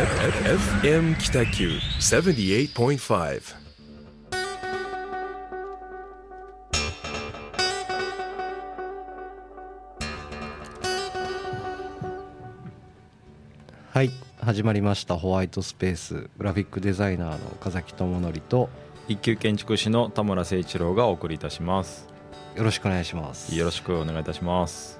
FM 北九78.5はい始まりました。ホワイトスペース。グラフィックデザイナーの岡崎智則と。一級建築士の田村誠一郎がお送りいたします。よろしくお願いします。よろしくお願いいたします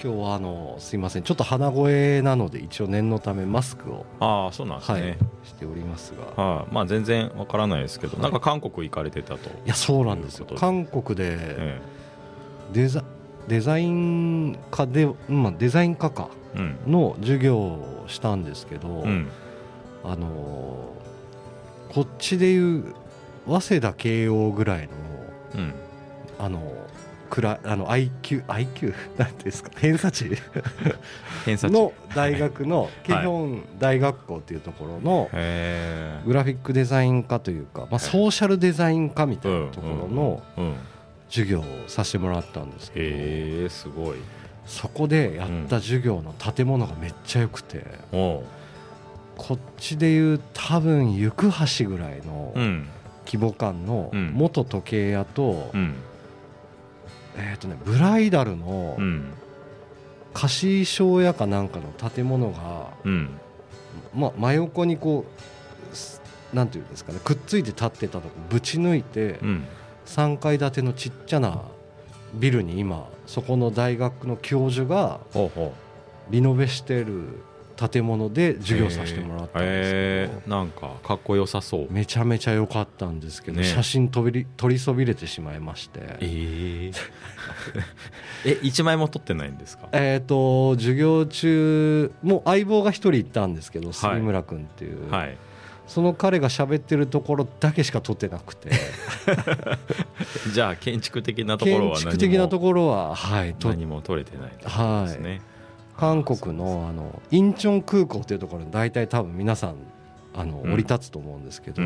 今日はあのすいません。ちょっと鼻声なので一応念のためマスクをああそうなんですはいね、しておりますが。はい、まあ全然わからないですけど、なんか韓国行かれてたと、いやそうなんですよ。韓国でえデザデザイン科で、まあ、デザイン科かの授業をしたんですけど、うん。あのーこっちでいう早稲田慶応ぐらいのうん。あのくらあの IQ IQ なんていうんですか？偏差値？偏差値。の大学のケヒョン大学校っていうところのへグラフィックデザイン科というか、まあ、ソーシャルデザイン科みたいなところの授業をさせてもらったんですけどすごい。そこでやった授業の建物がめっちゃ良くてこっちでいう多分行橋ぐらいのうん。規模感のうん。元時計屋と,、うんえーとね、ブライダルのうん。貸商屋かなんかの建物が、うん。ま、真横にこうすなんていうんですかねくっついて立ってたとこぶち抜いてうん。3階建てのちっちゃなビルに今そこの大学の教授がリノベしてる建物でう授業させてもらったんですけど。なんかかっこよさそう。めちゃめちゃ良かったんですけど、ね。写真飛びり取りそびれてしまいまして。え ええ一枚も撮ってないんですか？えっ、と授業中もう相棒が一人いたんですけど杉村君っていう、はい。その彼が喋ってるところだけしか撮ってなくて。じゃあ建築的なところ建は何も。築的なところははいと何も取れてないところですね、韓国のあのインチョン空港っていうところに大体多分皆さんあのうん降り立つと思うんですけど、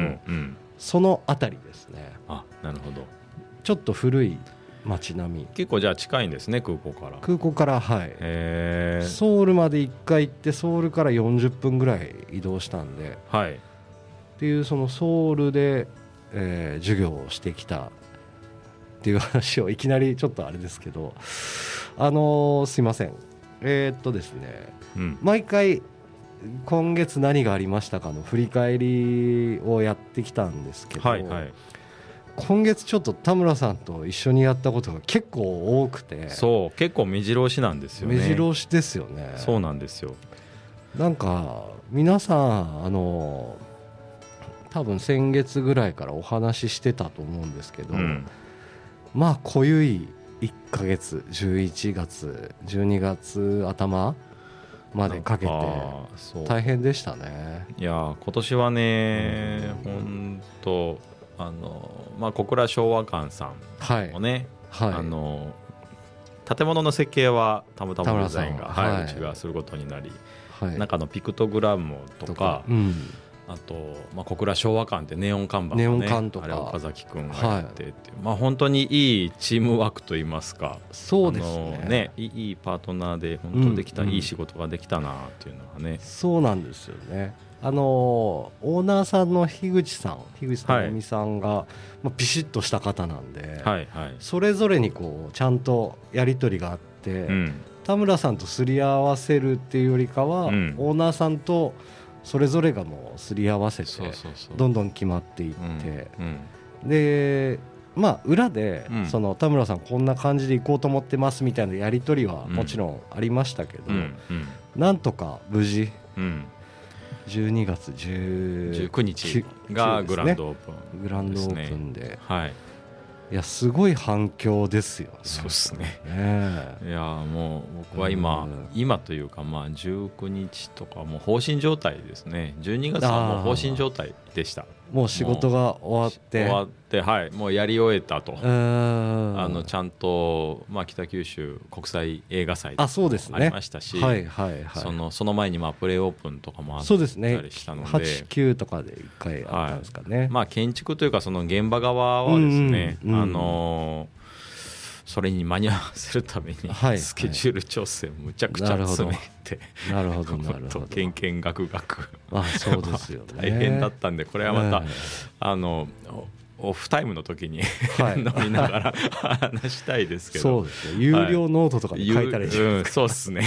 その辺りですね。あなるほど。ちょっと古い街並み。結構じゃあ近いんですね空港から。空港からはい。ソウルまで1回行ってソウルから40分ぐらい移動したんではい。っていうそのソウルで、えー授業をしてきたっていう話をいきなりちょっとあれですけどあのーすいませんえーっとですねうん。毎回今月何がありましたかの振り返りをやってきたんですけど、はいはい。今月ちょっと田村さんと一緒にやったことが結構多くてそう結構目白押しなんですよね。目白押しですよね。そうなんですよ。なんか皆さんあの多分先月ぐらいからお話ししてたと思うんですけど、うん。まあ濃ゆい1ヶ月11月12月頭までかけて大変でしたね。いや今年はね本当あのまあ小倉昭和館さはい。んもね、はい。あの建物の設計はたまたまデザインが、はいはい。うちがすることになり、はい。中のピクトグラムとかうんあと、まあ、小倉昭和館ってネオン看板ネオがねン館とか。あれ岡崎君がやってっていう、まあ本当にいいチームワークといいますか。そうですね。ねいいいいパートナーで本当できた、うんいい仕事ができたなっていうのはね、そうなんですよね。あのオーナーさんの樋口さん樋口はい智美さんが、まあ、ピシッとした方なんで、はいはい、それぞれにこうちゃんとやり取りがあって、うん、田村さんとすり合わせるっていうよりかは、うん。オーナーさんとそれぞれがもうすり合わせてどんどん決まっていっうんて、うん。でまあ裏で、うん。その田村さんこんな感じで行こうと思ってますみたいなやり取りはもちろんありましたけど、なんとか無事うん、12月10 19日がグランドオープン、グランドオープンではいいやすごい反響ですよね。そうですね。ねえ。いやもう僕は今、うん。今というかまあ19日とかもう放心状態ですね。12月はもう放心状態でしたもう仕事が終わって。終わってはいもうやり終えたと、あのちゃんと、まあ、北九州国際映画祭あそうですね。ありましたし、はいはいはい。そのその前にまあプレーオープンとかもあったそうですね。りしたので89とかで1回あったんですかね、まあ、建築というかその現場側はですね、うんうんうん。あのーそれに間に合わせるために、はいスケジュール調整むちゃくちゃ詰めて、なるほど もなるほど。けんけんがくがくあそうですよね。大変だったんでこれはまた、え。あのオオフタイムの時に、はい。飲みながら話したいですけど。そうですね。有料ノートとかで書いたらいいじゃないうん、そうですね。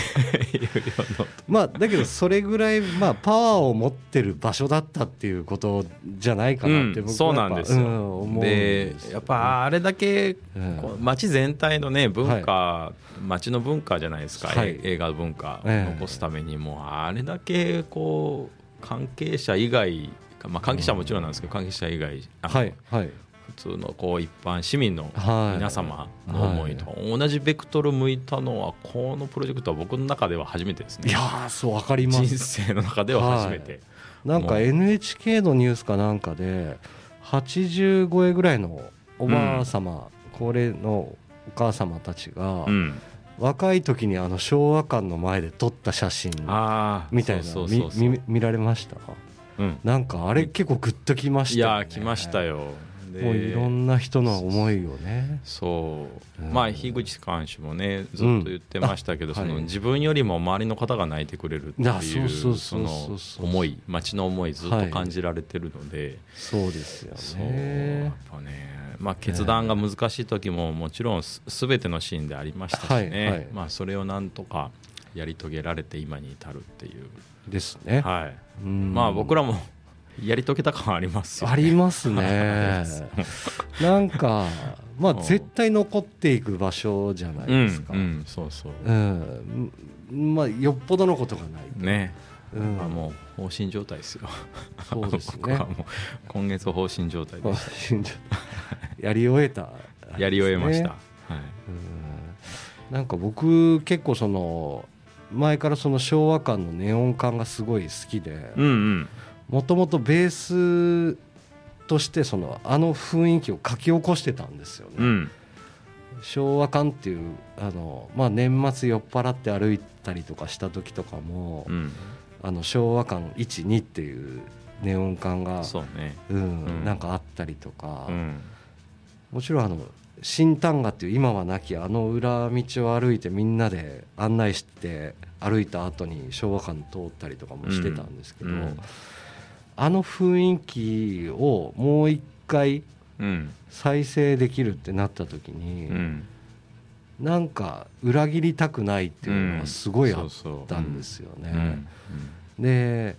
有料のまあだけどそれぐらいまあパワーを持ってる場所だったっていうことじゃないかなってうん僕はそうなんですよ、うん思うんでですよ。やっぱあれだけうん。街全体のね文化、街の文化じゃないですか、はい。え映画文化をええ。残すために。もあれだけこう関係者以外まあ関係者はもちろんなんですけど、関係者以外はいはい。普通のこう一般市民のはい。皆様の思いと同じベクトル向いたのはこのプロジェクトは僕の中では初めてですね。いやーそう分かりま人す生の中では初めて、なんか NHK のニュースかなんかで80超えぐらいのおばあ様、高齢のお母様たちが、うん、若い時にあの昭和館の前で撮った写真みたいな見られましたうん、なんかあれ結構グッときましいたよね。や来ましたよ。でもういろんな人の思いをね。そう、うん。まあ樋口監視もねずっと言ってましたけど、そのうん。はい。自分よりも周りの方が泣いてくれるっていうその思い街の思いずっと感じられてるので、そうですよそうやねっぱねまあ決断が難しい時ももちろんす全てのシーンでありましたしね、はいはい。まあそれをなんとかやり遂げられて今に至るっていう、ですね、はい。うん。まあ僕らも やり遂げた感はありますよ、ね、ありますね。なんかまあうん。絶対残っていく場所じゃないですか。うんうん、そうそう。うん。まあよっぽどのことがない。とね、うん。まあもう放心状態ですよ。そうです 僕ねはもう今月放心状態でしやり終えた、たやり終えました、はい。うん。なんか僕結構その前からその昭和館のネオン管がすごい好きでもともとベースとしてそのあの雰囲気を書き起こしてたんですよね、うん。昭和館っていうあの、まあ、年末酔っ払って歩いたりとかした時とかも、うん。あの昭和館12っていうネオン管がそうね。うんうん。なんかあったりとか、うん。もちろんあの新丹賀っていう今はなきあの裏道を歩いてみんなで案内して歩いた後に昭和館通ったりとかもしてたんですけど、うん。あの雰囲気をもう一回うん再生できるってなった時に、うん。なんか裏切りたくないっていうのがすごいあったんですよね。うん。で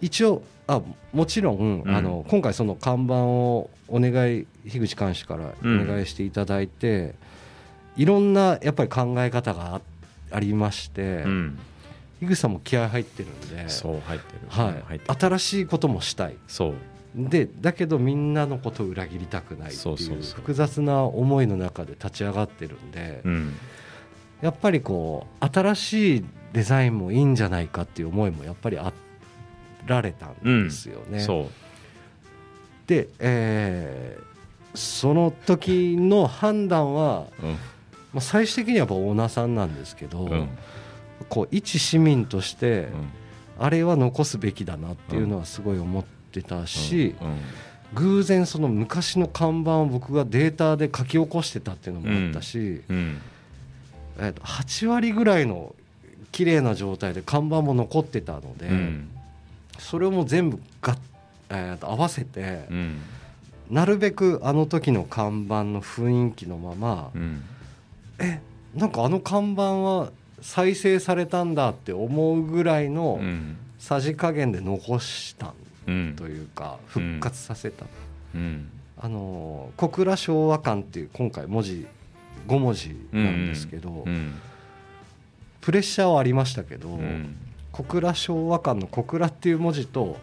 一応あもちろん、うん。あの今回その看板をお願い樋口監視からお願いしていただいて、いろんなやっぱり考え方があありまして、うん。樋口さんも気合入ってるんで、そう入ってる。はい、新しいこともしたい。そう。でだけどみんなのことを裏切りたくないっていそう複雑な思いの中で立ち上がってるんで、うん。やっぱりこう新しいデザインもいいんじゃないかっていう思いもやっぱりあられたんですよね。そうで、えーその時の判断は、うん。まあ、最終的にはやっぱオーナーさんなんですけど、うん。こう一市民として、うん。あれは残すべきだなっていうのはすごい思ってたし、うん。偶然その昔の看板を僕がデータで書き起こしてたっていうのもあったし、うん。えーと8割ぐらいの綺麗な状態で看板も残ってたので、うん。それをもう全部が、えーと合わせて、うん。なるべくあの時の看板の雰囲気のまま、うん。えなんかあの看板は再生されたんだって思うぐらいのうんさじ加減で残したうん。というか復活させた、うん。あの小倉昭和館っていう今回文字5文字なんですけど、うん。プレッシャーはありましたけど、うん。小倉昭和館の小倉っていう文字と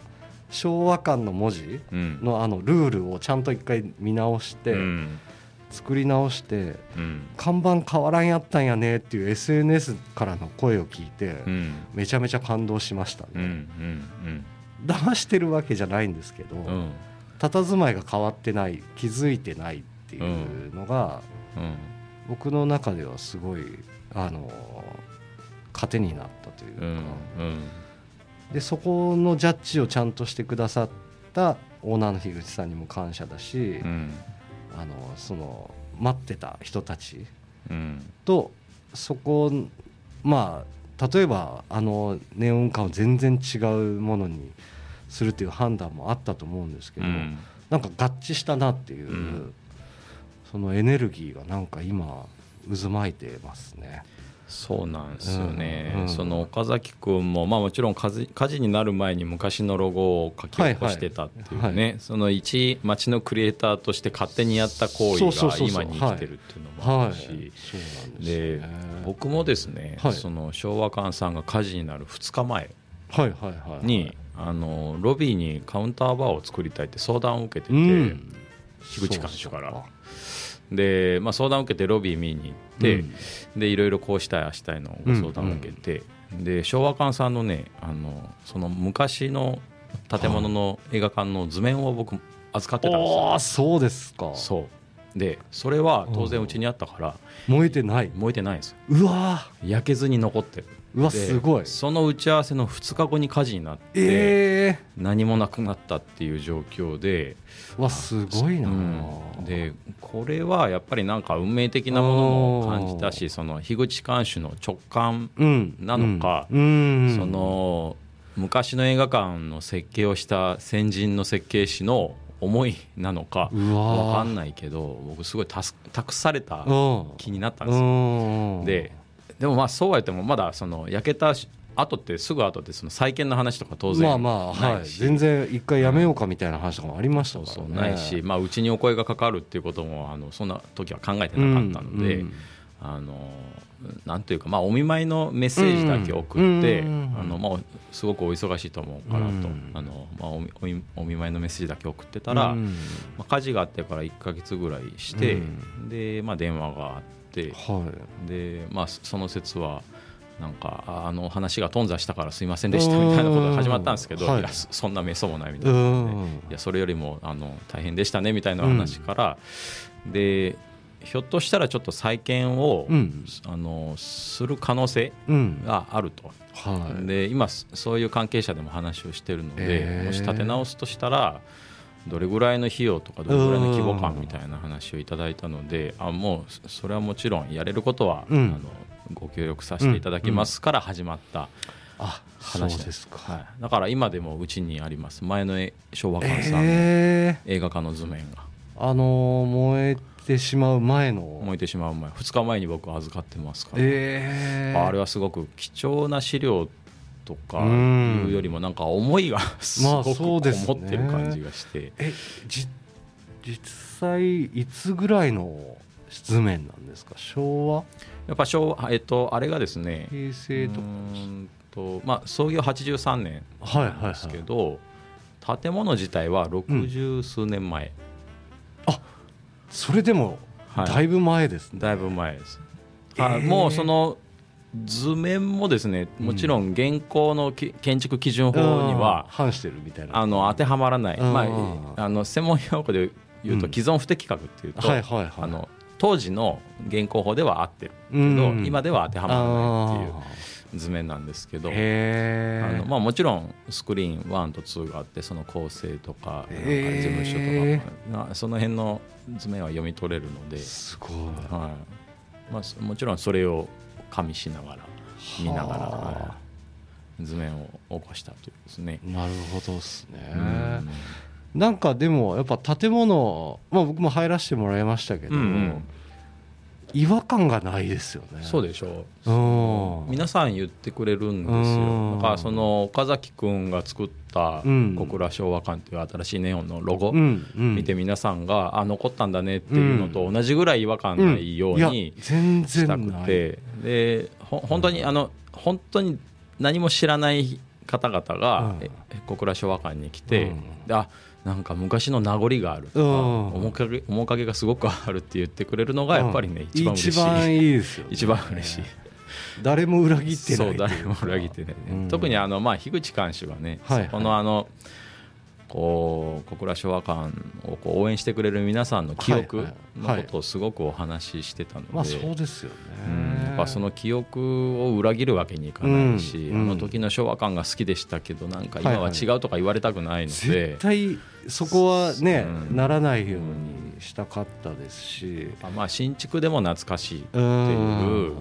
昭和館の文字うん。のあのルールをちゃんと一回見直して、うん。作り直してうん。看板変わらんやったんやねっていう SNS からの声を聞いて、うん。めちゃめちゃ感動しましたね、ん騙してるわけじゃないんですけど、佇まいが変わってない気づいてないっていうのが、うん。僕の中ではすごいあの糧になったというか、でそこのジャッジをちゃんとしてくださったオーナーの樋口さんにも感謝だし、うんあのその待ってた人たちうんとそこまあ例えばあのネオン管を全然違うものにするっていう判断もあったと思うんですけど、うんなんか合致したなっていう、うんそのエネルギーがなんか今渦巻いてますね。そうなんですよね、うんうんその岡崎君も、まあ、もちろん火事火事になる前に昔のロゴを書き起こしてたっていうね、はいはその一町のクリエイターとして勝手にやった行為が今に生きてるっていうのもはい、あるし、で。僕もですね、はい。その昭和館さんが火事になる2日前はいはいはいに、あのロビーにカウンターバーを作りたいって相談を受けてて、うん。樋口館主からで、まあ、相談を受けてロビー見に行って、うん。でいろいろこうしたいああしたいのご相談を受けて、で昭和館さんのねあのその昔の建物の映画館の図面を僕預かってたんですよ。ああそうですか。そう。でそれは当然うちにあったから燃えてない。燃えてないんですよ。うわ焼けずに残ってる。ーうわですごい。その打ち合わせの2日後に火事になって、え何もなくなったっていう状況で、ー、わすごいな、うん。でこれはやっぱりなんか運命的なものも感じたしその樋口監修の直感うん。なのかうん。うん。その昔の映画館の設計をした先人の設計士の思いなのかうわわかんないけど僕すごい託されたうん。気になったんですよ。うん。ででもまあそうは言ってもまだその焼けた後ってすぐ後ってその再建の話とか当然まあまあはい。全然一回やめようかみたいな話とかもありましたからね。そうないし、まあ、うちにお声がかかるっていうこともあのそんな時は考えてなかったので、うん。あのなんというか、まあ、お見舞いのメッセージだけ送って、うんあのまあ、すごくお忙しいと思うからと、うん。あのまあ、お見お見お見舞いのメッセージだけ送ってたら、うん。まあ、火事があってから1か月ぐらいして、うん。でまあ、電話があってはい。で、まあ、その説は。なんかああの話が頓挫したからすいませんでしたみたいなことが始まったんですけど、うん。はい。いやそそんなめそもないみたいなうん。いやそれよりもあの大変でしたねみたいな話から、でひょっとしたらちょっと再建を、うん。あのする可能性うん。があると、はい。で今そそういう関係者でも話をしてるので、へー。もし立て直すとしたらどれぐらいの費用とかどれぐらいの規模感みたいな話をいただいたのであもうそそれはもちろんやれることは、うん。あのご協力させていただきますから始まったあ話で。すか。はい、だから今でもうちにあります。前のえ昭和館さんのええ。映画化の図面が。あのー燃えてしまう前の。燃えてしまう前。2日前に僕は預かってますから、え。えあれはすごく貴重な資料とかうん。いうよりもなんか思いがす まあごくこもってる感じがして、えじ実際いつぐらいの図面なんですか？昭和？やっぱ昭和、えっと、あれがですね平成とか。とまあ、創業83年はいはいはい。なんですけど、建物自体は60数年前、それでもはい。だいぶ前ですね、だいぶ前です、えー。はいもうその図面もですねもちろん現行のき建築基準法にはうん。反してるみたいな。あの当てはまらない、うんまあ、あの専門用語で言うとうん。既存不適格っていうと、はいはいはい。あの当時の現行法では合ってるけど、うん今では当てはまらないってあいう図面なんですけどあのまあ、もちろんスクリーン1と2があってその構成とか事務所とか、なその辺の図面は読み取れるので、すごい。はい。まあ、そもちろんそれを加味しながら見ながら、図面を起こしたというですね。なるほどですね、うん。なんかでもやっぱ建物、まあ、僕も入らせてもらいましたけど、うんうん。違和感がないですよね。そうでしょう。うん。皆さん言ってくれるんですうん。よだからその岡崎君が作ったうん。小倉昭和館っていう新しいネオンのロゴ見て皆さんがあ残ったんだねっていうのと同じぐらい違和感ないよういにしたくて。でほ本当にあの本当に何も知らない方々が小倉昭和館に来てうん。であなんか昔の名残があるとかうん。面影面影がすごくあるって言ってくれるのがやっぱりね一番嬉しい。一番いいですよね、一番嬉しい。誰も裏切ってないそう誰も裏切ってない、うん。特にあの、まあ、樋口監修がね、はいはい。そこのあのこう小倉昭和館をこう応援してくれる皆さんの記憶はいはい。のことをすごくお話ししてたので、まあそうですよね、うん。やっぱその記憶を裏切るわけにいかないし、うん。あの時の昭和感が好きでしたけどなんか今は違うとか言われたくないので、絶対そこはね、うん。ならないようにしたかったですし。まあ新築でも懐かしいっていう、ううんん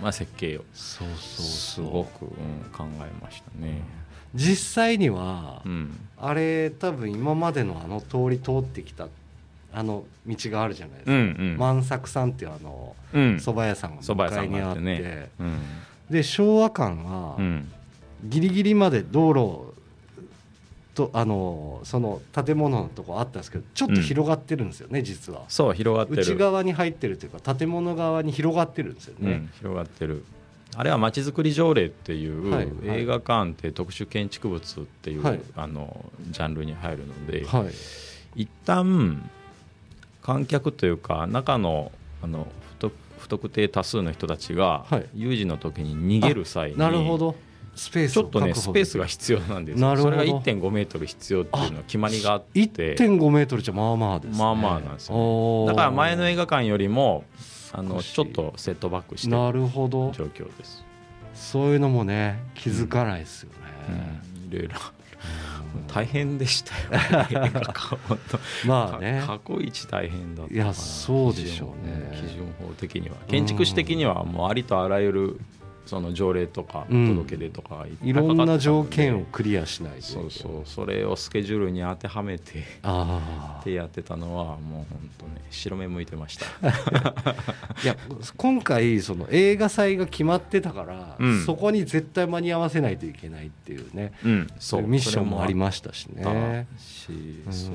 まあ、設計を。そうそうすごく、うん考えましたね。実際には、うん。あれ多分今までのあの通り通ってきたあの道があるじゃないですか、うんうん。万作さんっていうあのうん。蕎麦屋さんが向かいにあって。ね。うん。で昭和館はうん。ギリギリまで道路とあのその建物のとこあったんですけどちょっと広がってるんですよね、実は。そう広がってる。内側に入ってるというか建物側に広がってるんですよね、うん、広がってる。あれはまちづくり条例っていう、はいはい。映画館って特殊建築物っていう、はい。あのジャンルに入るので、はい。一旦観客というか中のあの不特不特定多数の人たちが、はい。有事の時に逃げる際になるほどスペースちょっとねスペースが必要なんですなるほど。よそれが1.5メートル必要っていうのは決まりがあって。1.5メートルじゃまあまあですね。まあまあなんですよね。だから前の映画館よりもあのちょっとセットバックしてなるるほど。状況です、そういうのもね気づかないですよね、うん。いろいろ。大変でしたよ、映画館本当。まあね。過去一大変だったいやそうでしょうね。基準基準法的には。建築士的にはもうありとあらゆるその条例とかうん届け出とかがいろんな条件ををクリアしないそうそう。それをスケジュールに当てはめてあってやってたのはもう本当ね白目向いてました。あ いや今回その映画祭が決まってたから、うん。そこに絶対間に合わせないといけないっていうねうん。そうミッションもありしましたしね。しそうそう。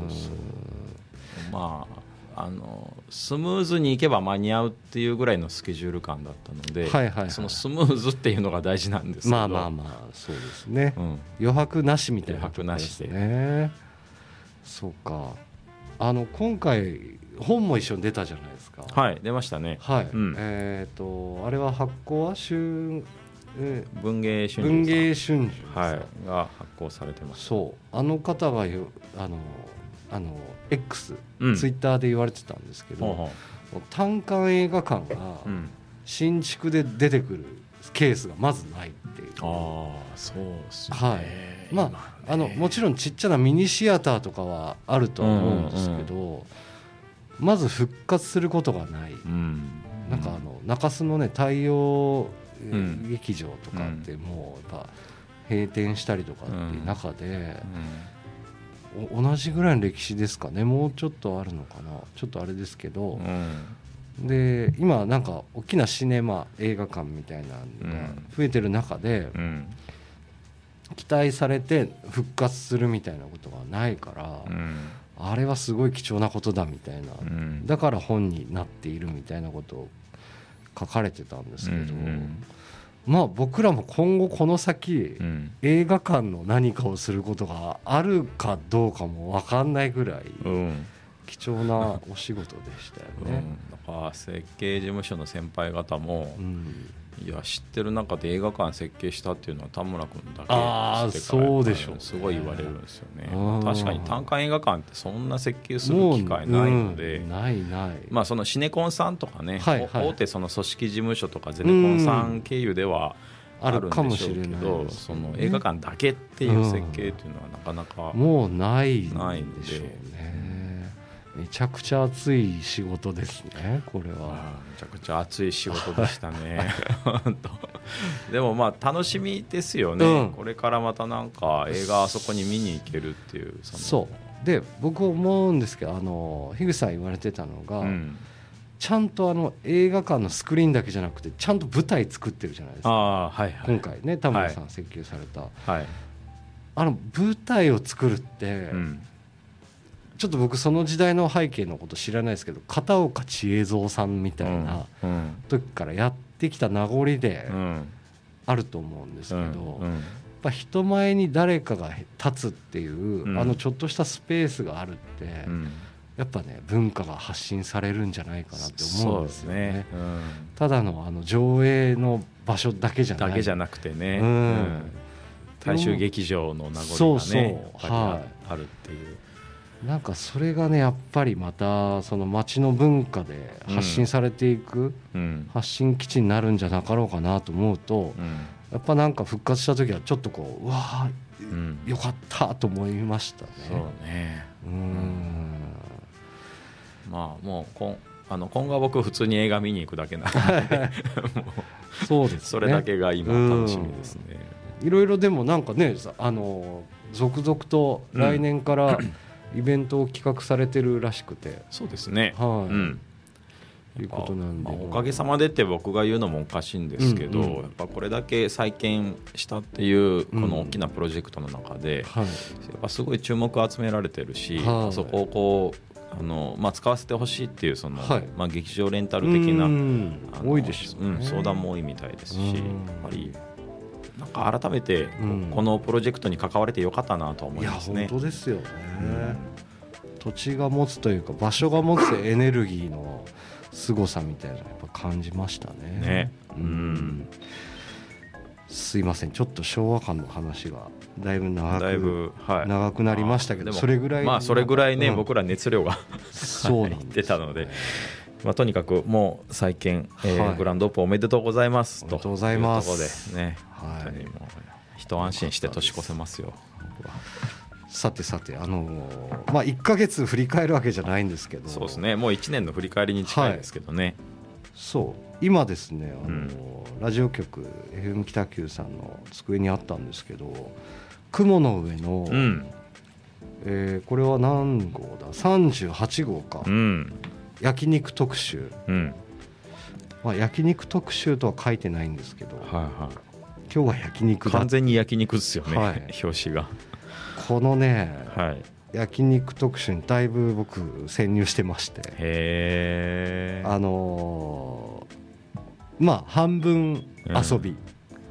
まああのスムーズにいけば間に合うっていうぐらいのスケジュール感だったので、はいはいはいそのスムーズっていうのが大事なんですけど。まあまあまあそうですね、うん。余白なしみたいな余白なしで。そうか。あの今回本も一緒に出たじゃないですか。はい出ましたね。はい、うん。えっ、とあれは発行は春、え文芸春秋。文芸春秋はい、が発行されてます。そう。あの方がよあのあの X、うん。ツイッターで言われてたんですけど、ほうほ単館映画館がううん、新築で出てくるケースがまずないっていう。ああそうっすね。はい。まああのもちろんちっちゃなミニシアターとかはあるとは思うんですけど、まず復活することがない、うん。なんかあの中洲のね太陽劇場とかってもうやっぱ閉店したりとかっていう中で、お同じぐらいの歴史ですかね。もうちょっとあるのかな。ちょっとあれですけど。うん、うんで今なんか大きなシネマ映画館みたいなのが増えてる中でうん。期待されて復活するみたいなことがないから、うん。あれはすごい貴重なことだみたいな、うん。だから本になっているみたいなことを書かれてたんですけど、うんまあ僕らも今後この先、うん。映画館の何かをすることがあるかどうかも分かんないぐらいうん。貴重なお仕事でしたよね。うん、だから設計事務所の先輩方も、うんいや知ってる中で映画館設計したっていうのは田村君だけそうでしょうね。すごい言われるんですよね。うん確かに単館映画館ってそんな設計する機会ないので、うんないない、まあそのシネコンさんとかね、はいはい。お大手その組織事務所とかゼネコンさん経由ではああるかもしでしょうけれないど、ですその映画館だけっていう設計っていうのはなかなか、もうないんないんででしょうねめちゃくちゃ熱い仕事ですねこれは。めちゃくちゃ熱い仕事でしたね。でもまあ楽しみですよね、うん。これからまたなんか映画あそこに見に行けるっていうそう。で僕思うんですけどあの樋口さん言われてたのが、うん、ちゃんとあの映画館のスクリーンだけじゃなくてちゃんと舞台作ってるじゃないですか。はいはい。今回ね田村さん設計された、はい、あの舞台を作るって、うん、ちょっと僕その時代の背景のこと知らないですけど片岡千恵蔵さんみたいなうん時からやってきた名残でうん。あると思うんですけど、やっぱ人前に誰かが立つっていう、うん。あのちょっとしたスペースがあるって、うん。やっぱね文化が発信されるんじゃないかなって思うんですよね。ただのあの上映の場所だけじゃない。だけじゃなくてね、大衆劇場の名残がねそうそう。はい。あるっていう。なんかそれがねやっぱりまたその街の文化で発信されていく、うん。発信基地になるんじゃなかろうかなと思うとうん。やっぱなんか復活した時はちょっとこううわうん。ーよかったと思いましたね。そうね。うん。まあもうこんあの今後は僕普通に映画見に行くだけなんで。そうですね。それだけが今楽しみですね。いろいろでもなんかねさあの続々と来年からイベントを企画されてるらしくて、そうですね。はい、うん。いうことなんで、まあおかげさまでって僕が言うのもおかしいんですけど、うん。うん。やっぱこれだけ再建したっていうこの大きなプロジェクトの中で、はい、やっぱすごい注目を集められてるし、はい。そこをこうあの、まあ、使わせてほしいっていうその、はい。まあ、劇場レンタル的な、多いでね、うん、相談も多いみたいですし、うん。やっぱりなんか改めてこのプロジェクトに関われてよかったなと思いますね。本当ですよね、土地が持つというか場所が持つエネルギーの凄さみたいなのやっぱ感じましたね。ね。ううん。んすいません。ちょっと昭和館の話がだいぶ長くだいぶ、はい、長くなりましたけどそれぐらいまあそれぐらいね、うん。僕ら熱量が そうなん入っですてたので、まあ、とにかくもう再建、えーはい。グランドオープンおめでとうございます。おめでとうございうところでね、はい。本当にもう一安心して年越せますよ。さてさてあのーまあ1か月振り返るわけじゃないんですけど。そうですね。もう1年の振り返りに近いですけどね、そう。今ですねあの、うん。ラジオ局 FM 北九さんの机にあったんですけど雲の上の、うん。えーこれは何号だ？38号か、うん焼肉特集、うん。まあ、焼肉特集とは書いてないんですけど、はいは今日は焼い肉だ。完全に焼肉ですよね、はい。表紙が。このね、はい。焼肉特集にだいぶ僕潜入してまして。へえあのーまあ半分遊び、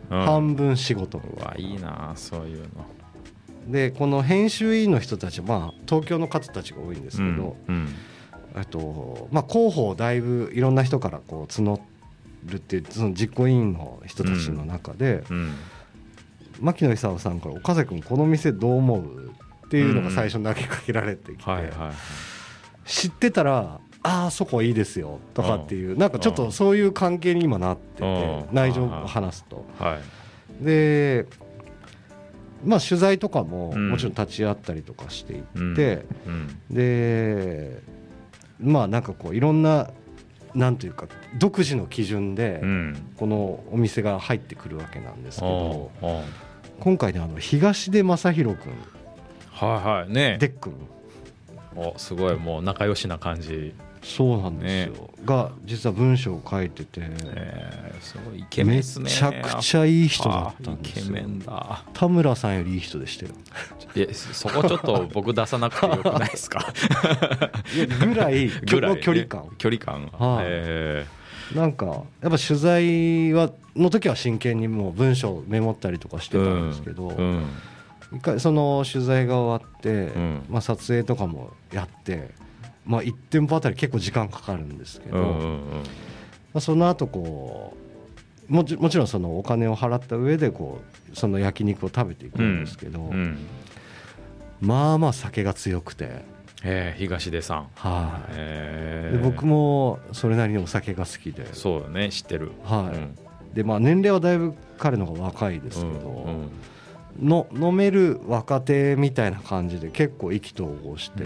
半分仕事。うわいいなそういうの。でこの編集委員の人たちは、まあ、東京の方たちが多いんですけど、うんえっとまあ、広報をだいぶいろんな人からこう募るっていうその実行委員の人たちの中で、うん。牧野勲さんから「岡崎君この店どう思う?」っていうのが最初に投げかけられてきて、知ってたら「ああそこいいですよ」とかっていうなんかちょっとそういう関係に今なっててうん。内情を話すと。はいでまあ取材とかもうん。もちろん立ち会ったりとかしていって、でまあなんかこういろんななんというか独自の基準でうん。このお店が入ってくるわけなんですけどおうおう今回ねあの東出正宏君。はいはい。ね。でっくんおすごい。もう仲良しな感じ、そうなんですよ、が実は文章を書いてて、えー、すごいイケメンめっすね。ちゃくちゃいい人だったんですイケメンだ。田村さんよりいい人でしたよ。いやそこちょっと僕出さなくてよくないですか？いやぐらいぐらい、の距離感。距離感は。い。えなんかやっぱ取材はの時は真剣にもう文章をメモったりとかしてーたんですけど、うん。一回その取材が終わって、ん。まあ、撮影とかもやって、まあ、1店舗あたり結構時間かかるんですけど、まうんうんうん。あ、その後こうもちもちろんそのお金を払った上でこうその焼肉を食べていくんですけど、うんまあまあ酒が強くて、えー、東出さん、はい。え。ー、で僕もそれなりにお酒が好きで。そうだね知ってる。はい。うん。で、まあ、年齢はだいぶ彼の方が若いですけど、うんの飲める若手みたいな感じで結構意気投合して、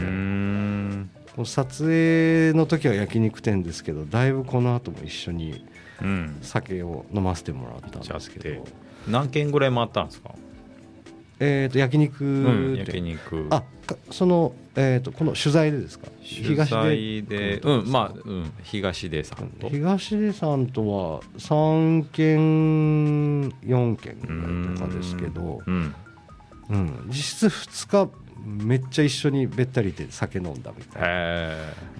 撮影の時は焼肉店ですけどだいぶこの後も一緒にうん。酒を飲ませてもらったんですけど、何軒ぐらい回ったんですか、えー、と焼肉うん、店。焼肉。あかその、えー、とこの取材でですか？取材でうんまあ、うん、東出さんと。東出さんとは3軒4軒ぐらいとかですけど、うん。うん、実質2日めっちゃ一緒にべったりで酒飲んだみたいな。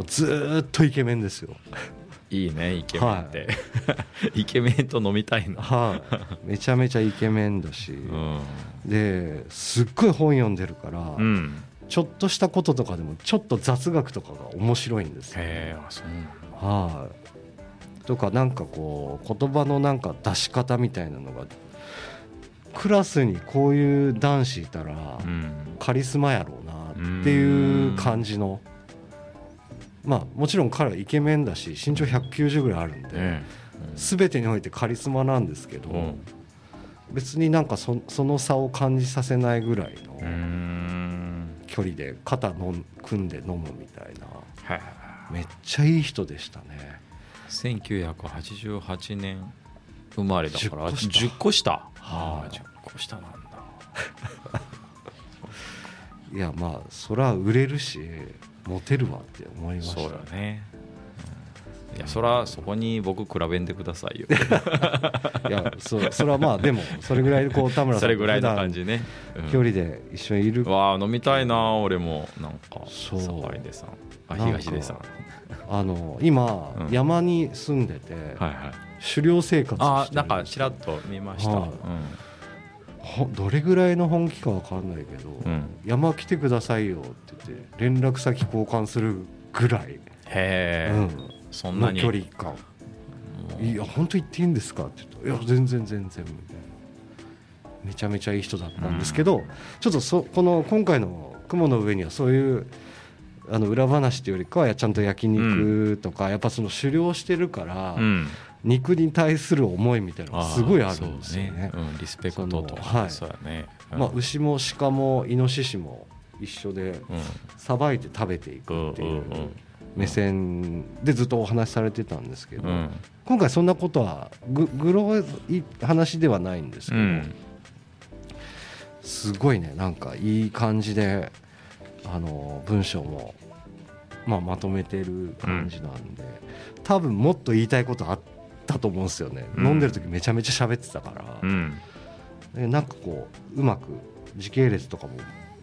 ずーっとイケメンですよ。えいいねイケメンって、イケメンと飲みたいなはい。めちゃめちゃイケメンだし、うん、ですっごい本読んでるから、うん、ちょっとしたこととかでもちょっと雑学とかが面白いんですよ、へえあそうなんだ。はい。とかなんかこう言葉のなんか出し方みたいなのがクラスにこういう男子いたらうん。カリスマやろうなっていう感じの。まあもちろん彼はイケメンだし身長190ぐらいあるんで、ね全てにおいてカリスマなんですけど、うん。別になんかそその差を感じさせないぐらいの距離で肩のん組んで飲むみたいな。はいめっちゃいい人でしたね。1988年生まれだから10 10個下。あはあ10個下なんだ。いやまあそら売れるしモテるわって思いました。そうよね、うん。いやそらそこに僕比べんでくださいよ。いやそそれはまあでもそれぐらいこう田村さんそれぐらいの感じね、うん。距離で一緒にいる。わあ飲みたいな俺も。なんかそう。坂出さん。あ東出さん。あの今、うん。山に住んでて、はいはい狩猟生活あしてるな。んかちらっと見ました、はい。ほどれぐらいの本気かわかんないけど、うん。うん山来てくださいよって言って連絡先交換するぐらい、へえ、うん、そんなに。の距離感。いや本当行っていいんですかって言うといや全然全然みたいな。めちゃめちゃいい人だったんですけど、ちょっとそこの今回の「雲の上」にはそういうあの裏話っていうよりかはちゃんと焼肉とか、やっぱその狩猟してるから、うん肉に対する思いみたいなのがすごいあるんですよね。そううん、リスペクトと。はい。そうやね、うん。まあ、牛も鹿もイノシシも一緒でうん。さばいて食べていくっていう目線でずっとお話しされてたんですけど、うん。今回そんなことはぐグロい話ではないんですけど、うん。すごいねなんかいい感じであの文章も、まあ、まとめてる感じなんで、多分もっと言いたいことあったと思うんですよね、うん。飲んでる時めちゃめちゃ喋ってたから、うん。でなんかこううまく時系列とかも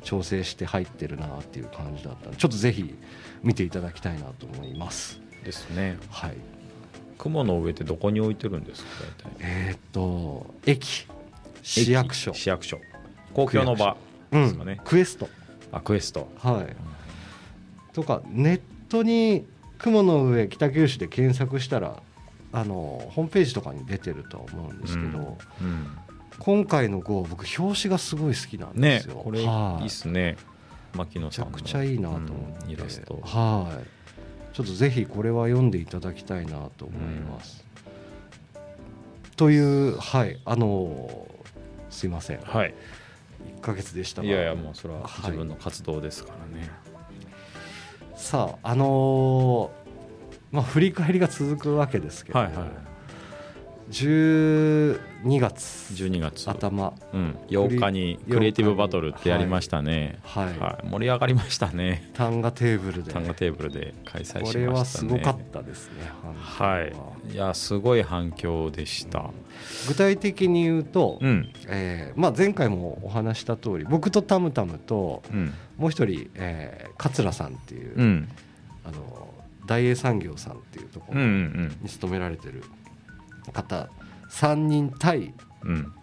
調整して入ってるなっていう感じだったちょっとぜひ見ていただきたいなと思います。ですね。はい。雲の上ってどこに置いてるんですか大体？えーっと駅。市役所。駅市役所。公共の場ですかね、クエスト。あクエスト。はい。とかネットに「雲の上北九州」で検索したらあのホームページとかに出てるとは思うんですけど、うん今回の号僕表紙がすごい好きなんでねすよ。これい。はいいっすね。牧野めちゃくちゃいいなと思って、うんイラスト。はい。ちょっとぜひこれは読んでいただきたいなと思います、というはい。あのすいません。はい。1ヶ月でしたが。いやいやもうそれははい自分の活動ですからね、さああのーまあ振り返りが続くわけですけど、はいはい。12月。12月、頭。うん、8日にクリエイティブバトルってやりましたね、はい、はい。盛り上がりましたね。単価テーブルで。単価テーブルで開催しましたね。これはすごかったですね反響は。いいやすごい反響でした。具体的に言うと、うん。えーまあ、前回もお話した通り僕とタムタムとうん。もう一人、えー桂さんっていう、うん。あの大英産業さんっていうところんに勤められてる方。3人対うん。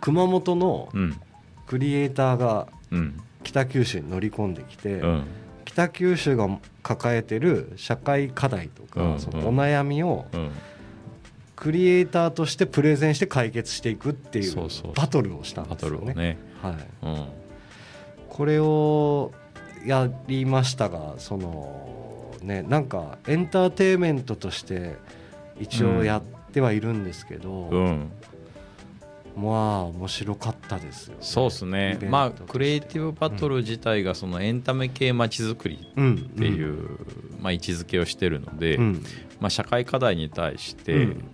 熊本のうん。クリエイターがうん。北九州に乗り込んできて、うん。北九州が抱えてる社会課題とか、うんそのお悩みをうん。クリエイターとしてプレゼンして解決していくっていうバトルをしたんバですよね。これをやりましたがそのねなんかエンターテインメントとして一応やってはいるんですけど、うん。まあ面白かったですよ、ね、そうですね。まあクリエイティブバトル自体がそのエンタメ系まちづくりうんっっていう、まあ、位置づけをしてるので、うん。まあ、社会課題に対して、うん。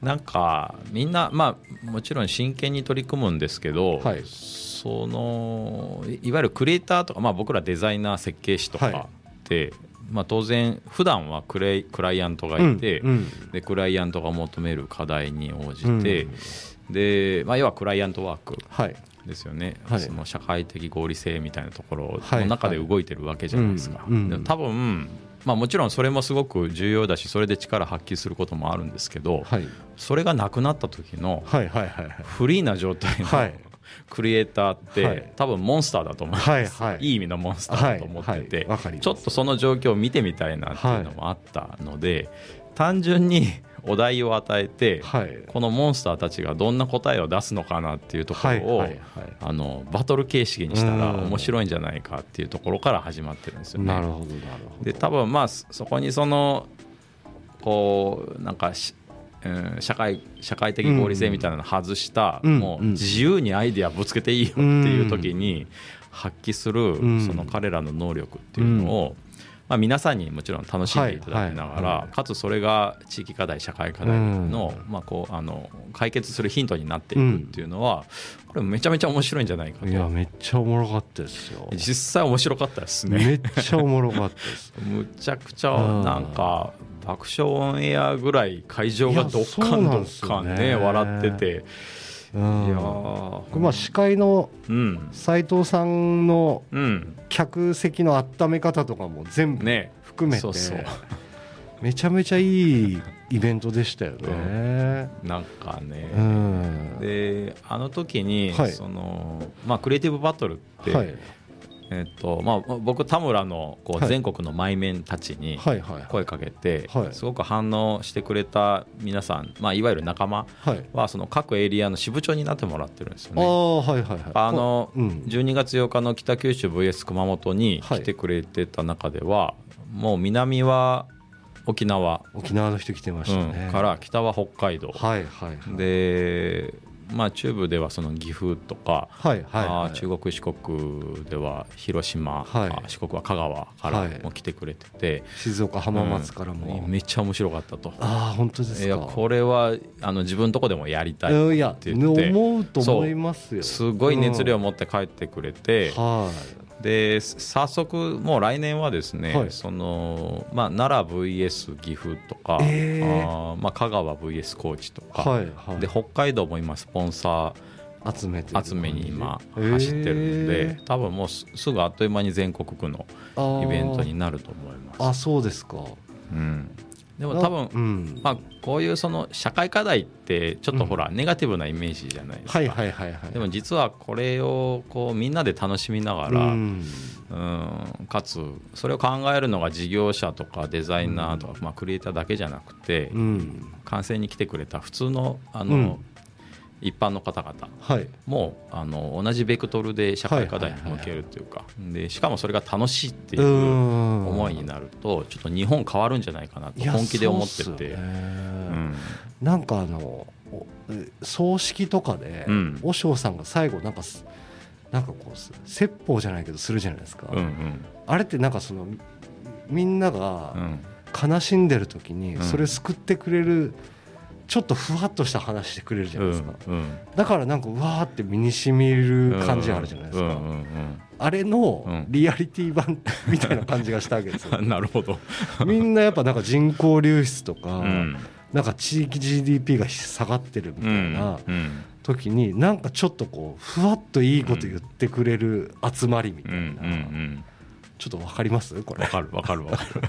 なんかみんなまあもちろん真剣に取り組むんですけど、はい。そのいいわゆるクリエイターとか、まあ、僕らデザイナー設計士とはい。かって、まあ、当然普段はクレイクライアントがいて、うんうん。でクライアントが求める課題に応じて、うん。でまあ、要はクライアントワークはい。ですよね、はい。その社会的合理性みたいなところはい。の中で動いてるわけじゃないですか。多分まあ、もちろんそれもすごく重要だしそれで力発揮することもあるんですけどはい。それがなくなった時のフリーな状態のはいクリエイターって、はい。多分モンスターだと思います、はいはい。いい意味のモンスターだと思ってて、はいはい。ちょっとその状況を見てみたいなっていうのもあったので、単純にお題を与えて、はい。このモンスターたちがどんな答えを出すのかなっていうところを、あのバトル形式にしたらうん。面白いんじゃないかっていうところから始まってるんですよね。なるほどなるほど。で多分まあそそこにそのこうなんかし、うん、社会社会的合理性みたいなのを外した、うんもううん自由にアイデアぶつけていいよっていう時に発揮するうん。その彼らの能力っていうのを、ままあ、皆さんにもちろん楽しんでいただきながら、かつそれが地域課題社会課題の,、まあ、こうあの解決するヒントになっていくっていうのは、これめちゃめちゃ面白いんじゃないかいやとめっちゃおもろかったですよ。実際面白かったですね。めっちゃおもろかったです。むちゃくちゃなんか爆笑オンエアぐらい会場がどっかんどっかんねいやそう笑ってて。いうん。やこー。れまあ司会のうん。斉藤さんのうん。客席の温め方とかも全部ね。含めてそうそう。めちゃめちゃいいイベントでしたよね。なんかね、うん。であの時に、はい。そのまあ、クリエイティブバトルって、はいえっとまあ、僕田村のこはい。う全国のマイメンたちに声かけて、はい。すごく反応してくれた皆さん、まあ、いわゆる仲間はその各エリアの支部長になってもらってるんですよあね。あはいはいはい。あのうん。12月8日の北九州 VS 熊本に来てくれてた中では、もう南は沖縄、沖縄の人来てましたね、うんから北は北海道、はいはいはい。で、まあ、中部ではその岐阜とか、はいはいはい。あー中国四国では広島、はい。あ四国は香川からはい。も来てくれてて、静岡浜松からも、うんめっちゃ面白かったと。ああ本当ですか。いやこれはあの自分のとこでもやりたいって言って思うと思いますよ。すごい熱量を持って帰ってくれて、はいで早速もう来年はですね、はい。そのまあ、奈良 VS 岐阜とか、えー。あーまあ、香川 VS 高知とか、はいはい。で北海道も今スポンサ集め集めに今えー。走ってるんで、多分もうすすぐあっという間に全国区のイベントになると思います。あそうですか。うん、でも多分、うん。まあ、こういうその社会課題ってちょっとほら、ネガティブなイメージじゃないですか。はいはいはいはい。でも実はこれをこうみんなで楽しみながら、うん。うんかつそれを考えるのが事業者とかデザイナーとか、まあ、クリエイターだけじゃなくて、うん。観戦に来てくれた普通のあの、うん一般の方々。はい。もあの同じベクトルで社会課題に向けるというか、でしかもそれが楽しいっていううん。思いになるとちょっと日本変わるんじゃないかなと本気で思ってて。よね。うん。なんかあのお葬式とかでうん。和尚さんが最後なんかすなんかこうす説法じゃないけどするじゃないですか、うんうん。あれってなんかそのみんながうん。悲しんでる時にうん。それ救ってくれるちょっとふわっとした話してくれるじゃないですか、うんだからなんかうわーって身に染みる感じがあるじゃないですか、うんうんあれのうん。リアリティ版みたいな感じがしたわけですよ。う んなるほど、みんなやっぱなんか人口流出とか、うん。なんか地域 GDP が下がってるみたいなうん時になんかちょっとこうふわっといいこと言ってくれる集まりみたうんうんういな、ん。ちょっと分かります？これ。わかるわかるわかる。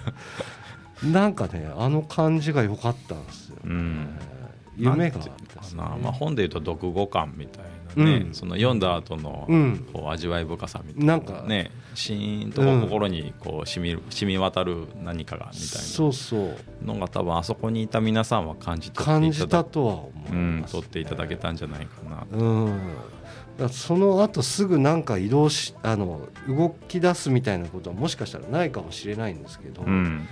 なんかねあの感じが良かったんですよ、うん夢かな、ねまあ、本でいうと読後感みたいなね、うん。その読んだ後のうん。こう味わい深さみたいななんかねシーンと心にこう染みる染み渡る何かがみたいそうそう。なのが多分あそこにいた皆さんは感じ取感じいたとは思いうんっていただけたんじゃないかな。うん。その後すぐなんか移動しあの動き出すみたいなことはもしかしたらないかもしれないんですけど、うん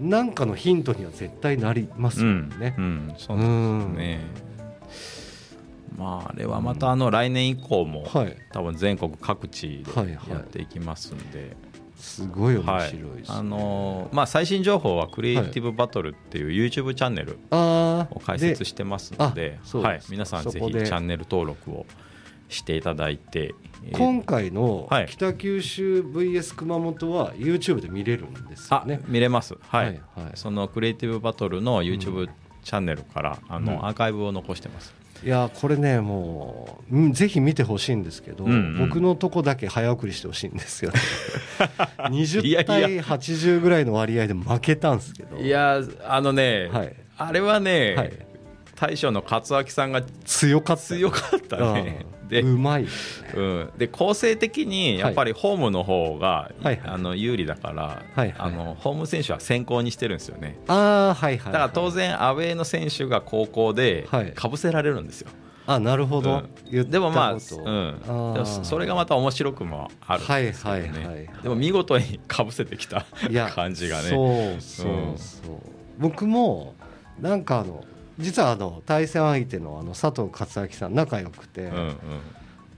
なんかのヒントには絶対なりますうんよね。う。ん。そううなんん。ねまああれはまたあの来年以降もはい、多分全国各地ではいはい。やっていきますんで、すごい面はい白いです、ね。あのーまあ、最新情報はクリエイティブバトルっていう YouTube チャンネルを開設してますのではい、皆さんぜひチャンネル登録をしていただいて、えー今回のはい。北九州 VS 熊本は YouTube で見れるんですよあね。見れます、はい。はいはい。そのクリエイティブバトルの YouTube チャンネルから、あのうん。アーカイブを残してます、いやこれねもううんぜひ見てほしいんですけど、うんうん。僕のとこだけ早送りしてほしいんですよね。い20やい対80ぐらいの割合で負けたんですけど。いやあのね、はい。あれはね、はい。大将の勝明さんが強かった強かったね。うんで,、うまいよね。うん、で構成的にやっぱりホームの方が、はいはい。あの有利だから、はいはい。あのホーム選手は先行にしてるんですよね。ああはいはい、だから当然アウェーの選手が高校ではい。かぶせられるんですよ、あなるほど、うん。でもまあ、うん、ー。でもそれがまた面白くもあるんですよね、はいはいはいはい。でも見事にかぶせてきた感じがね。そうそうそう、僕もなんかあの実はあの対戦相手のあの佐藤勝明さん仲良くて、うんうん。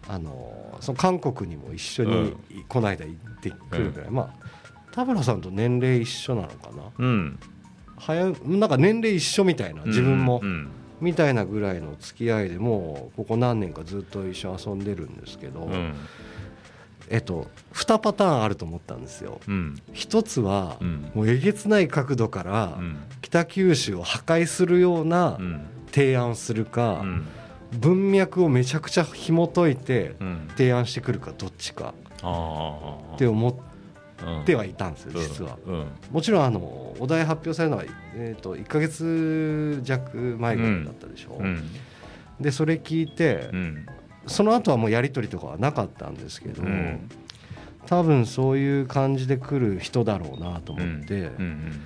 あのその韓国にも一緒に、この間行ってくるぐらい、まあ田村さんと年齢一緒なのかな？うん。早いなんか年齢一緒みたいな自分も、うん。みたいなぐらいの付き合いでもうここ何年かずっと一緒に遊んでるんですけど、うんえっと2パターンあると思ったんですよ。うん。一つは、うん。もうえげつない角度からうん。北九州を破壊するようなうん。提案するか、うん。文脈をめちゃくちゃ紐解いてうん。提案してくるかどっちか。って思っうんてはいたんですよ実は。うん。もちろんあのお題発表されるのは、えー、と1か月弱前ぐらいだったでしょ、うん。でそれ聞いて、うんその後はもうやり取りとかはなかったんですけど、うん。多分そういう感じで来る人だろうなと思って、うん。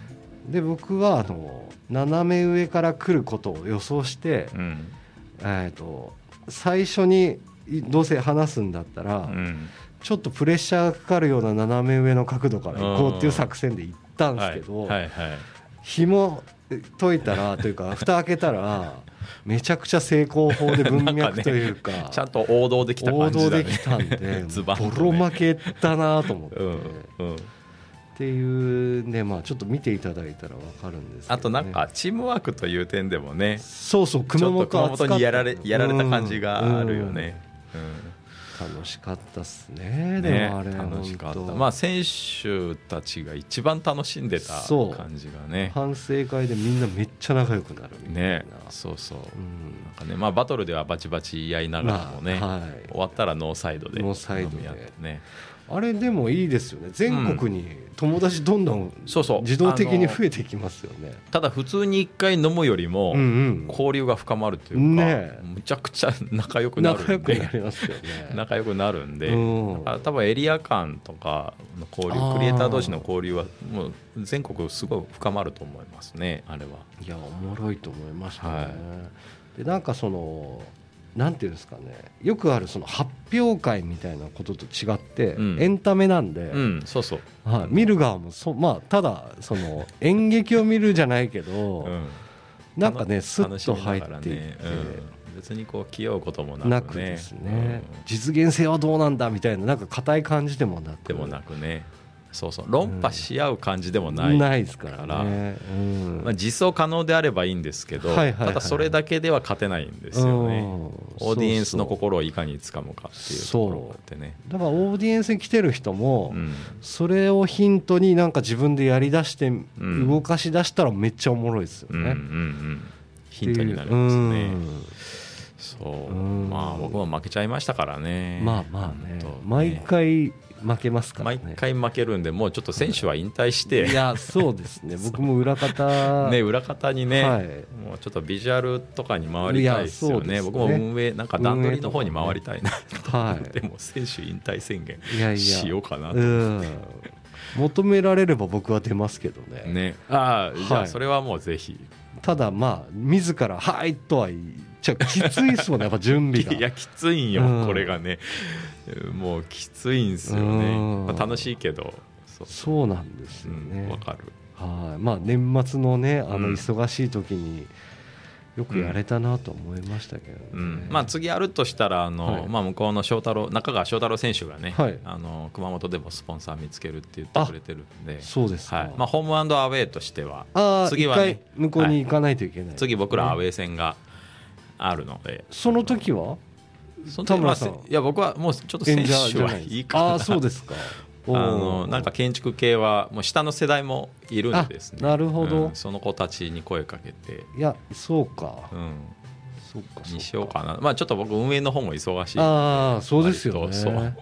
で僕はあの斜め上から来ることを予想して、うん。えー、と最初にいどうせ話すんだったら、うん。ちょっとプレッシャーがかかるような斜め上の角度から行こうっていう作戦で行ったんですけど、はいはいはい。紐解いたらというか 蓋開けたらめちゃくちゃ成功法で文脈というか ちゃんと王道できた王感じだね。道できたんで ね。ボロ負けだなと思って、うんっうん。ていうねまあちょっと見ていただいたら分かるんですけどね、あとなんかチームワークという点でもねそうそうち熊本熊本にやられやられた感じがあるよね。うん。うん楽しかったっすねでねもあれ楽しかった。まあ選手たちが一番楽しんでた感じがね。反省会でみんなめっちゃ仲良くなるみたいな、ねそうそう。なん。うんかねまあバトルではバチバチやいながらもね、まあはい。終わったらノーサイドでノーサイドで。飲み合ってねあれでもいいですよね全国に友達どんどんそうそう自動的に増えていきますよね。ただ普通に一回飲むよりもうんうん交流が深まるというか、ねむちゃくちゃ仲良くなる仲良んでくなりますよね。仲良くなるんで、うん多分エリア間とかの交流クリエイター同士の交流はもう全国すごい深まると思いますねあれは。いやおもろいと思いましたね。はでなんかそのなんていうんですかねよくあるその発表会みたいなことと違って、うん。エンタメなんで、うんそうそう、はい、見る側もそまあただその演劇を見るじゃないけど、うん、なんかねスッ楽しと入っていって。別にこう気負うこともなくね。なくですね、実現性はどうなんだみたいななんか硬い感じでもなく。うんでもなくねそうそう論破し合う感じでもない、ないですからね、うん。まあ、実装可能であればいいんですけど、はいはいはい。ただそれだけでは勝てないんですよね、うん。オーディエンスの心をいかにつかむかっていうところってね。だからオーディエンスに来てる人も、うん。それをヒントになんか自分でやりだしてん。動かし出したらめっちゃおもろいですようんうんうね。ん。ヒントになりますね。そう。うん。まあ僕も負けちゃいましたからね。まあまあね。毎回負けますからね。毎回負けるんでもうちょっと選手は引退して。いやそうですね。僕も裏方。ね裏方にね、はい。もうちょっとビジュアルとかに回りたいですよね。ね。僕も運営なんか段取りの方に回りたいな。はい。でも選手引退宣言しようかなと。うん。求められれば僕は出ますけどね。ね。ああじゃはいあそれはもうぜひ、ただまあ自ら「はい」とは言っちゃうきついですもんねやっぱ準備がいやきついんよ、うんこれがねもうきついんですようね、ん。まあ楽しいけど。そう。なんですうんよね、わかる。はい。まあ年末のねあのうん。忙しい時によくやれたなと思いましたけどね、うん。まあ、次あるとしたらあの、はい。まあ、向こうの翔太郎中川翔太郎選手がね、はい。あの熊本でもスポンサー見つけるって言ってくれてるんで、そうですか、はい。まあ、ホームアウェーとしては次はね一回向こうに行かないといけない、次僕らアウねェー戦があるので、その時は？田村さんまあせいや僕はもうちょっと選手はいいいかなああそうですか。あのなんか建築系はもう下の世代もいるんですね。あなるほど。うん。その子たちに声かけて、いやそうか、うん、そうかにしようかな。まあちょっと僕運営の方も忙しいああそうですよね。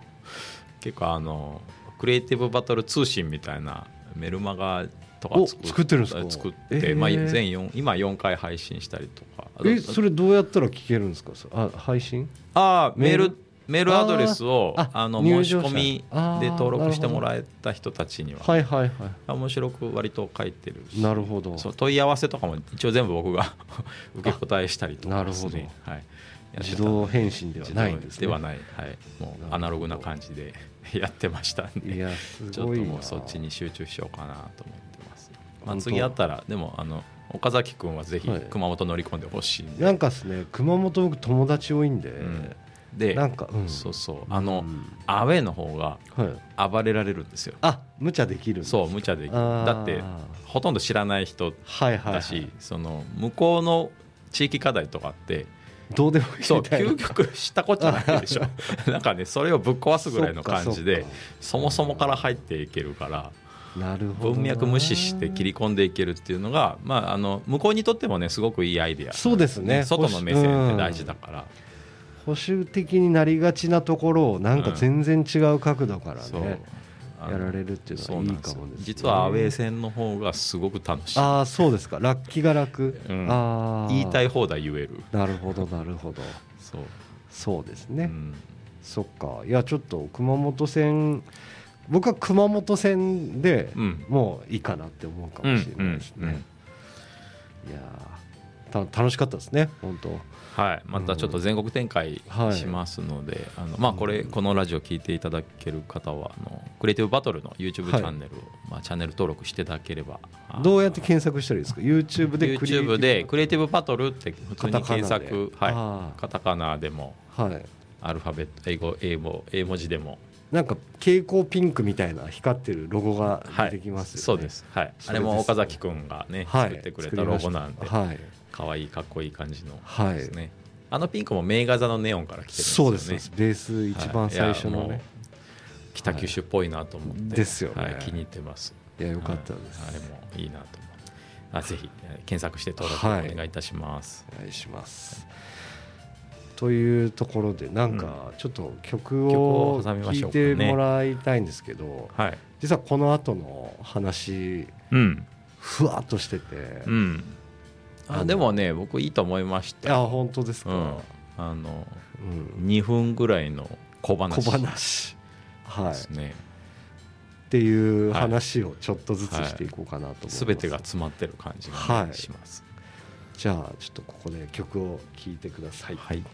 結構あのクリエイティブバトル通信みたいなメルマガとかお作ってるんですか？作って、えー。まあ、全4今4回配信したりとか。えそれどうやったら聞けるんですか？そあ配信？あーメールメール？アドレスをあの申し込みで登録してもらえた人たちには。はいはいは面白く割と書いてるなるほど。そう問い合わせとかも一応全部僕が 受け答えしたりとかね。なはい、自動返信ではないんですね。ではない、はい、もうアナログな感じで やってましたんで。いやすちょっともうそっちに集中しようかなと思ってます、まあ、次あったらでもあの岡崎君はぜひはい。熊本乗り込んでほしいんで、なんかですね熊本僕友達多いんで、ん。でなんか、うん、そうそう。あの、うん。アウェーの方がはい、暴れられるんですよ。あ無茶できるそう無茶できる。だってほとんど知らない人はいはい、はだし、い、その向こうの地域課題とかってどうでもいいそう究極したことないでしょ。なんかねそれをぶっ壊すぐらいの感じでそもそもから入っていけるからなるほどな。文脈無視して切り込んでいけるっていうのが、まあ、あの向こうにとってもねすごくいいアイデア。そうですね。外の目線って大事だから、保守的になりがちなところをなんか全然違う角度からね、あのやられるっていうのはいいかもです、ね、実はアウェー戦の方がすごく楽しい。ああそうですか。楽器が楽、うん。ああ言いたい放題言える。なるほどなるほど。そう、そうですね、うん。そっか。いやちょっと熊本戦僕は熊本戦でうん。もういいかなって思うかもしれないですね、うんうんうんいや楽しかったですね本当。はい、またちょっと全国展開はい。しますので、あのまあ、これこのラジオ聞いていただける方はあのクリエイティブバトルの YouTube チはい。ャンネルを、まあ、チャンネル登録していただければあどうやって検索したらいいですか？YouTube でクリエイティブ YouTube でクリエイティブバトルって普通に検カタカナはい、カタカナでもはい。アルファベット英語英語英文字でもなんか蛍光ピンクみたいな光ってるロゴがはい。出てきますよね、そうです、はい、あれも岡崎君がね、はい。作ってくれたロゴなんで、はい。可愛いかっこいい感じのはいですね、あのピンクも名画座のネオンから来てるんですよね。そうです。ベース一番最初のね。北九州っぽいなと思って、ですよね。はい、気に入ってます。いやよかったです、はい。あれもいいなと思って。あぜひえー検索して登録はい。お願いいたします、お願いしますというところでなんかちょっと曲曲を聴いてもらいたいんですけど、はい。実はこの後の話うん。ふわっとしてて、うん。あでもね僕いいと思いましいた。や本当ですか、うん、あのうん。2分ぐらいの小話。小話。はい。ですね、っていう話をちょっとずつしていこうかなと思います、全てが詰まってる感じがします。じゃあちょっとここで曲を聴いてください。はい